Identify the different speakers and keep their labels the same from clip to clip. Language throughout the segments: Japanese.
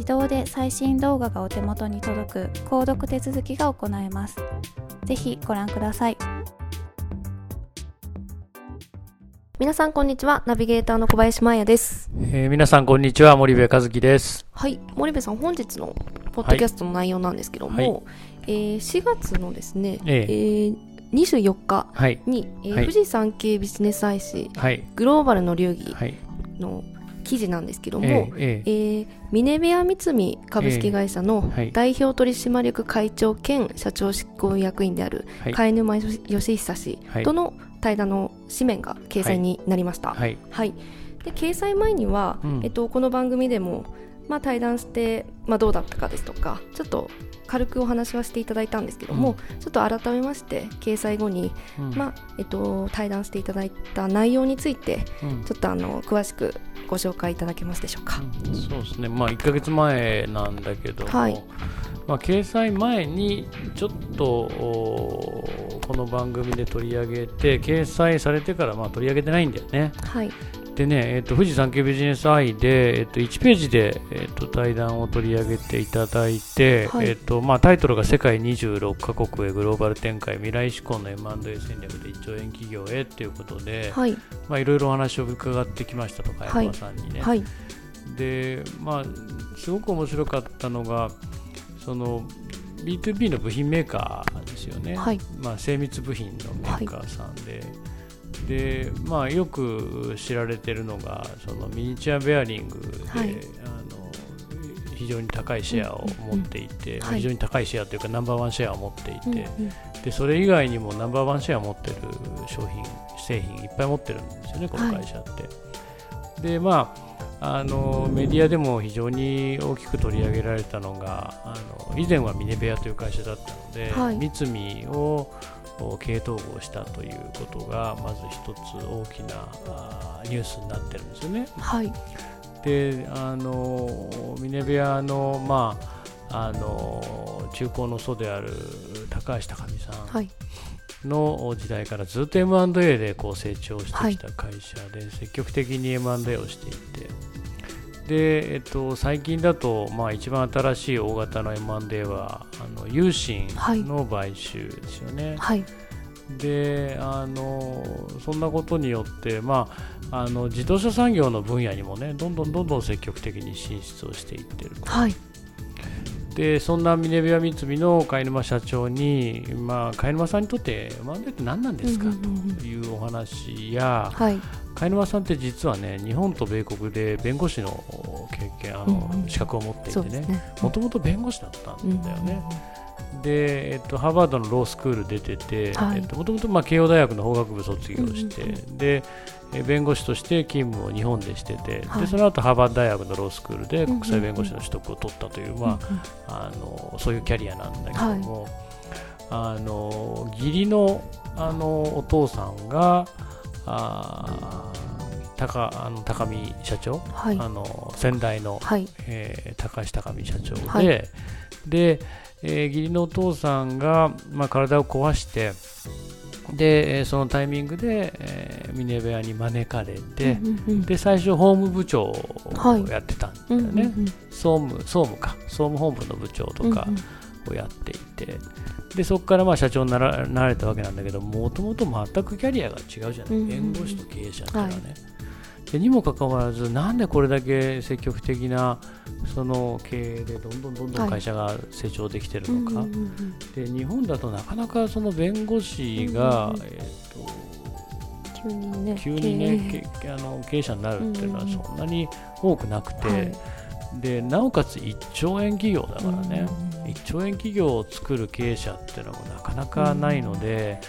Speaker 1: 自動で最新動画がお手元に届く購読手続きが行えます。ぜひご覧ください。
Speaker 2: 皆さんこんにちは。ナビゲーターの小林真也です。
Speaker 3: えー皆さんこんにちは。森部和樹です。
Speaker 2: はい。森部さん本日のポッドキャストの内容なんですけども、
Speaker 3: はい。
Speaker 2: えー4月のですね、
Speaker 3: ええ。
Speaker 2: ー24日
Speaker 3: はい。
Speaker 2: に、えー
Speaker 3: はい。
Speaker 2: 富士山系ビジネス IC
Speaker 3: はい。
Speaker 2: グローバルの流儀
Speaker 3: はい。
Speaker 2: の記事なんですけども、
Speaker 3: えーえ
Speaker 2: え。ーミネベア三菱株式会社の
Speaker 3: はい。
Speaker 2: 代表取締役会長兼社長執行役員である
Speaker 3: はい。
Speaker 2: 貝沼義久氏
Speaker 3: はい。
Speaker 2: との対談の紙面が掲載になりました。
Speaker 3: はい。
Speaker 2: はい、で掲載前には、
Speaker 3: うん。
Speaker 2: えっと、この番組でも、まあ、対談して、まあ、どうだったかですとかちょっと軽くお話はしていただいたんですけども、ちょっと改めまして掲載後に、
Speaker 3: うん
Speaker 2: まあえっと、対談していただいた内容について
Speaker 3: うん
Speaker 2: ちょっとあの詳しくご紹介いただけますでしょうか。
Speaker 3: うんそうですね。まあ1ヶ月前なんだけども、
Speaker 2: はい
Speaker 3: まあ掲載前にちょっとこの番組で取り上げて掲載されてからまあ取り上げてないんだよね。
Speaker 2: はい、
Speaker 3: でね、えっと富士山系ビジネスアイで、えっと1ページで、えっと対談を取り上げていただいて、
Speaker 2: はい。
Speaker 3: えっとまあ、タイトルが世界26カ国へグローバル展開未来志向の M&A 戦略で1兆円企業へということで、
Speaker 2: はい、
Speaker 3: まあ、いろいろお話を伺ってきましたと、
Speaker 2: はい。
Speaker 3: 山さんにね。
Speaker 2: はい、
Speaker 3: で、まあ、すごく面白かったのが、その B2B の部品メーカーですよね、
Speaker 2: はい。
Speaker 3: まあ、精密部品のメーカーさんで、でまあ、よく知られてるのが、そのミニチュアベアリングで、
Speaker 2: はい。
Speaker 3: あの非常に高いシェアを持っていて、
Speaker 2: うんはい。
Speaker 3: 非常に高いシェアというか、ナンバーワンシェアを持っていて、
Speaker 2: うんうん。
Speaker 3: でそれ以外にもナンバーワンシェアを持ってる商品製品いっぱい持ってるんですよねこの会社って。でまああのメディアでも非常に大きく取り上げられたのがあの以前はミネベアという会社だったので、
Speaker 2: はい。
Speaker 3: 三菱をお経営統合したということがまず一つ大きなあニュースになってるんですよね。
Speaker 2: はい、
Speaker 3: であのミネベアの,、まあ、あの中高の祖である高橋隆美さん
Speaker 2: はい、
Speaker 3: の時代からずっと M&A でこう成長してきた会社で、積極的に M&A をしていてで、えっと、最近だと、まあ、一番新しい大型の M&A はあのユーシンの買収ですよね。
Speaker 2: はい、
Speaker 3: であのそんなことによって、まあ、あの自動車産業の分野にもねどんどんどんどん積極的に進出をしていってる
Speaker 2: はい、
Speaker 3: でそんなミネビア三菱の貝沼社長に、まあ、貝沼さんにとってマンデって何なんですか
Speaker 2: うんうんうんうん
Speaker 3: というお話や、
Speaker 2: はい、
Speaker 3: 貝沼さんって実はね日本と米国で弁護士の経験あの、
Speaker 2: うんうん
Speaker 3: 資格を持っていてね。もともと弁護士だったんだよね。で、えっと、ハーバードのロースクール出てて、
Speaker 2: はい。
Speaker 3: えっと、もともとまあ慶応大学の法学部卒業して、
Speaker 2: うんうん
Speaker 3: でえ弁護士として勤務を日本でしてて、
Speaker 2: はい。
Speaker 3: でその後ハーバード大学のロースクールで国際弁護士の取得を取ったという、まあ、あのそういうキャリアなんだけども、あの義理のあのお父さんがあー高あの高見社長、
Speaker 2: はい。
Speaker 3: あの先代の、
Speaker 2: はい。
Speaker 3: えー高橋高見社長で、
Speaker 2: はい。
Speaker 3: で、えー義理のお父さんが、まあ、体を壊してで、えーそのタイミングで、えー峰部屋に招かれて、
Speaker 2: うんうんうん。
Speaker 3: で最初法務部長を
Speaker 2: はい。
Speaker 3: やってたんだ
Speaker 2: うんうん
Speaker 3: よね、
Speaker 2: うん。
Speaker 3: 総務総務か。総務本部の部長とか
Speaker 2: うんうん。
Speaker 3: をやっていて、でそこからまあ社長になられたわけなんだけどもともと全くキャリアが違うじゃない、
Speaker 2: うんうん。うん
Speaker 3: 弁護士と経営者っていうのはね、
Speaker 2: はい。
Speaker 3: でにもかかわらずなんでこれだけ積極的なその経営でどんどんどんどん会社が成長できてるのか、
Speaker 2: うんうんうん
Speaker 3: で日本だとなかなかその弁護士が、
Speaker 2: うんうんうん。
Speaker 3: えー、と
Speaker 2: 急にね
Speaker 3: 急にねけあの経営者になるっていうのは
Speaker 2: うんうんうん
Speaker 3: そんなに多くなくて、
Speaker 2: はい
Speaker 3: でなおかつ1兆円企業だからね、
Speaker 2: うんうんうん。
Speaker 3: 1兆円企業を作る経営者ってい。うのもなかなかないので、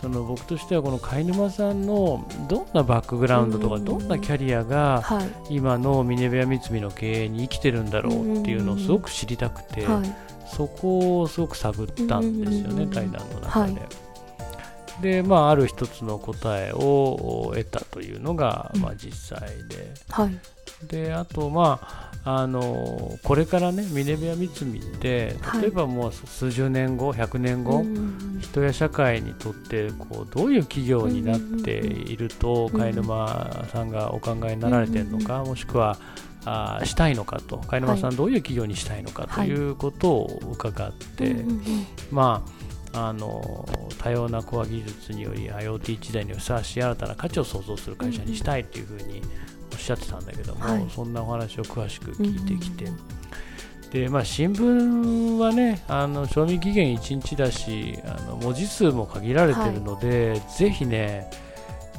Speaker 3: その僕としてはこの貝沼さんのどんなバックグラウンドとか
Speaker 2: うん。
Speaker 3: どんなキャリアが
Speaker 2: はい。
Speaker 3: 今の峰部屋三井の経営に生きてるんだろうっていうのをすごく知りたくて、
Speaker 2: はい。
Speaker 3: そこをすごく探ったんですよね、
Speaker 2: うん。
Speaker 3: 対談の中で。
Speaker 2: はい。
Speaker 3: でまあ、ある一つの答えを得たというのが、
Speaker 2: うん。
Speaker 3: まあ、実際で、
Speaker 2: はい
Speaker 3: であと、まあ、あのこれからね峰部屋三井って
Speaker 2: はい。
Speaker 3: 例えばもう数十年後100年後、人や社会にとってこうどういう企業になっていると
Speaker 2: うん
Speaker 3: 貝沼さんがお考えになられているのか、もしくはあーしたいのかと。貝沼さんどういう企業にしたいのかということを伺って、まああの多様なコア技術により IoT 時代にふさわしい新たな価値を創造する会社にしたいというふうにおっしゃってたんだけども、
Speaker 2: はい。
Speaker 3: そんなお話を詳しく聞いてきて、でまあ、新聞はねあの賞味期限1日だしあの文字数も限られてるので、ぜひね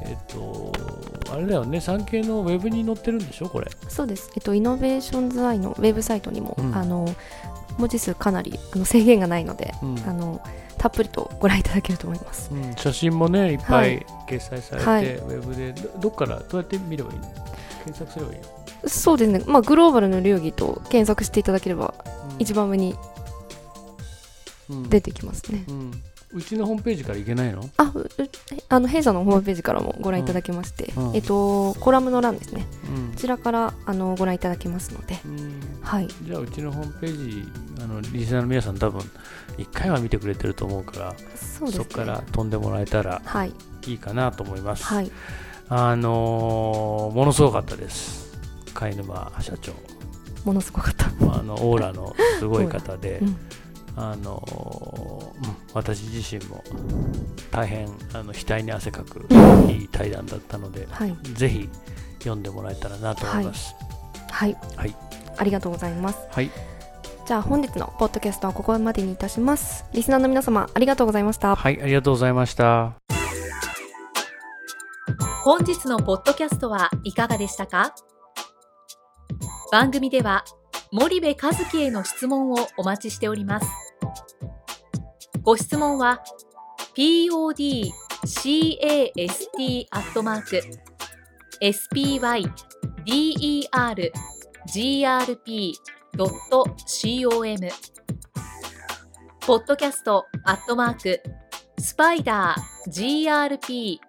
Speaker 3: えっとあれだよね産経のウェブに載ってるんでしょこれ。
Speaker 2: そうです、えっと、イノベーションズアイのウェブサイトにも、
Speaker 3: うん。
Speaker 2: あの文字数かなりあの制限がないので、
Speaker 3: うん。
Speaker 2: あのたっぷりとご覧いただけると思います。
Speaker 3: うん、写真もねいっぱ
Speaker 2: はいい。
Speaker 3: 掲載されて、
Speaker 2: はい。
Speaker 3: ウェブでどどっからどうやって見ればいいの？検索すればいいの、
Speaker 2: そうですね、まあ、グローバルの流儀と検索していただければ、
Speaker 3: うん。
Speaker 2: 一番上に
Speaker 3: うん。
Speaker 2: 出てきますね。
Speaker 3: うん、うちのホームページからいけないの？
Speaker 2: あううあの弊社のホームページからもご覧いただけまして、
Speaker 3: うん。うん。
Speaker 2: えっと、コラムの欄ですね、
Speaker 3: うん。
Speaker 2: こちらからあのご覧いただけますので、
Speaker 3: うん。
Speaker 2: はい、
Speaker 3: じゃあうちのホームページあのリスナーの皆さん多分1回は見てくれてると思うから
Speaker 2: そうですね。
Speaker 3: こから飛んでもらえたら
Speaker 2: はい、
Speaker 3: いいかなと思います、
Speaker 2: はい、
Speaker 3: あのーものすごかったです貝沼社長
Speaker 2: ものすごかった。
Speaker 3: あのオーラのすごい方で、
Speaker 2: うん
Speaker 3: あのーうん私自身も大変あの額に汗かくいい対談だったので、
Speaker 2: はい、
Speaker 3: ぜひ読んでもらえたらなと思います。
Speaker 2: はい、
Speaker 3: はい、
Speaker 2: ありがとうございます。
Speaker 3: はい、
Speaker 2: じゃあ本日のポッドキャストはここまでにいたします。リスナーの皆様ありがとうございました。
Speaker 3: はい、ありがとうございました。
Speaker 4: 本日のポッドキャストはいかがでしたか？番組では森部一樹への質問をお待ちしております。ご質問は podcast アットマーク spydergrp.com ポッドキャストアットマークスパイダー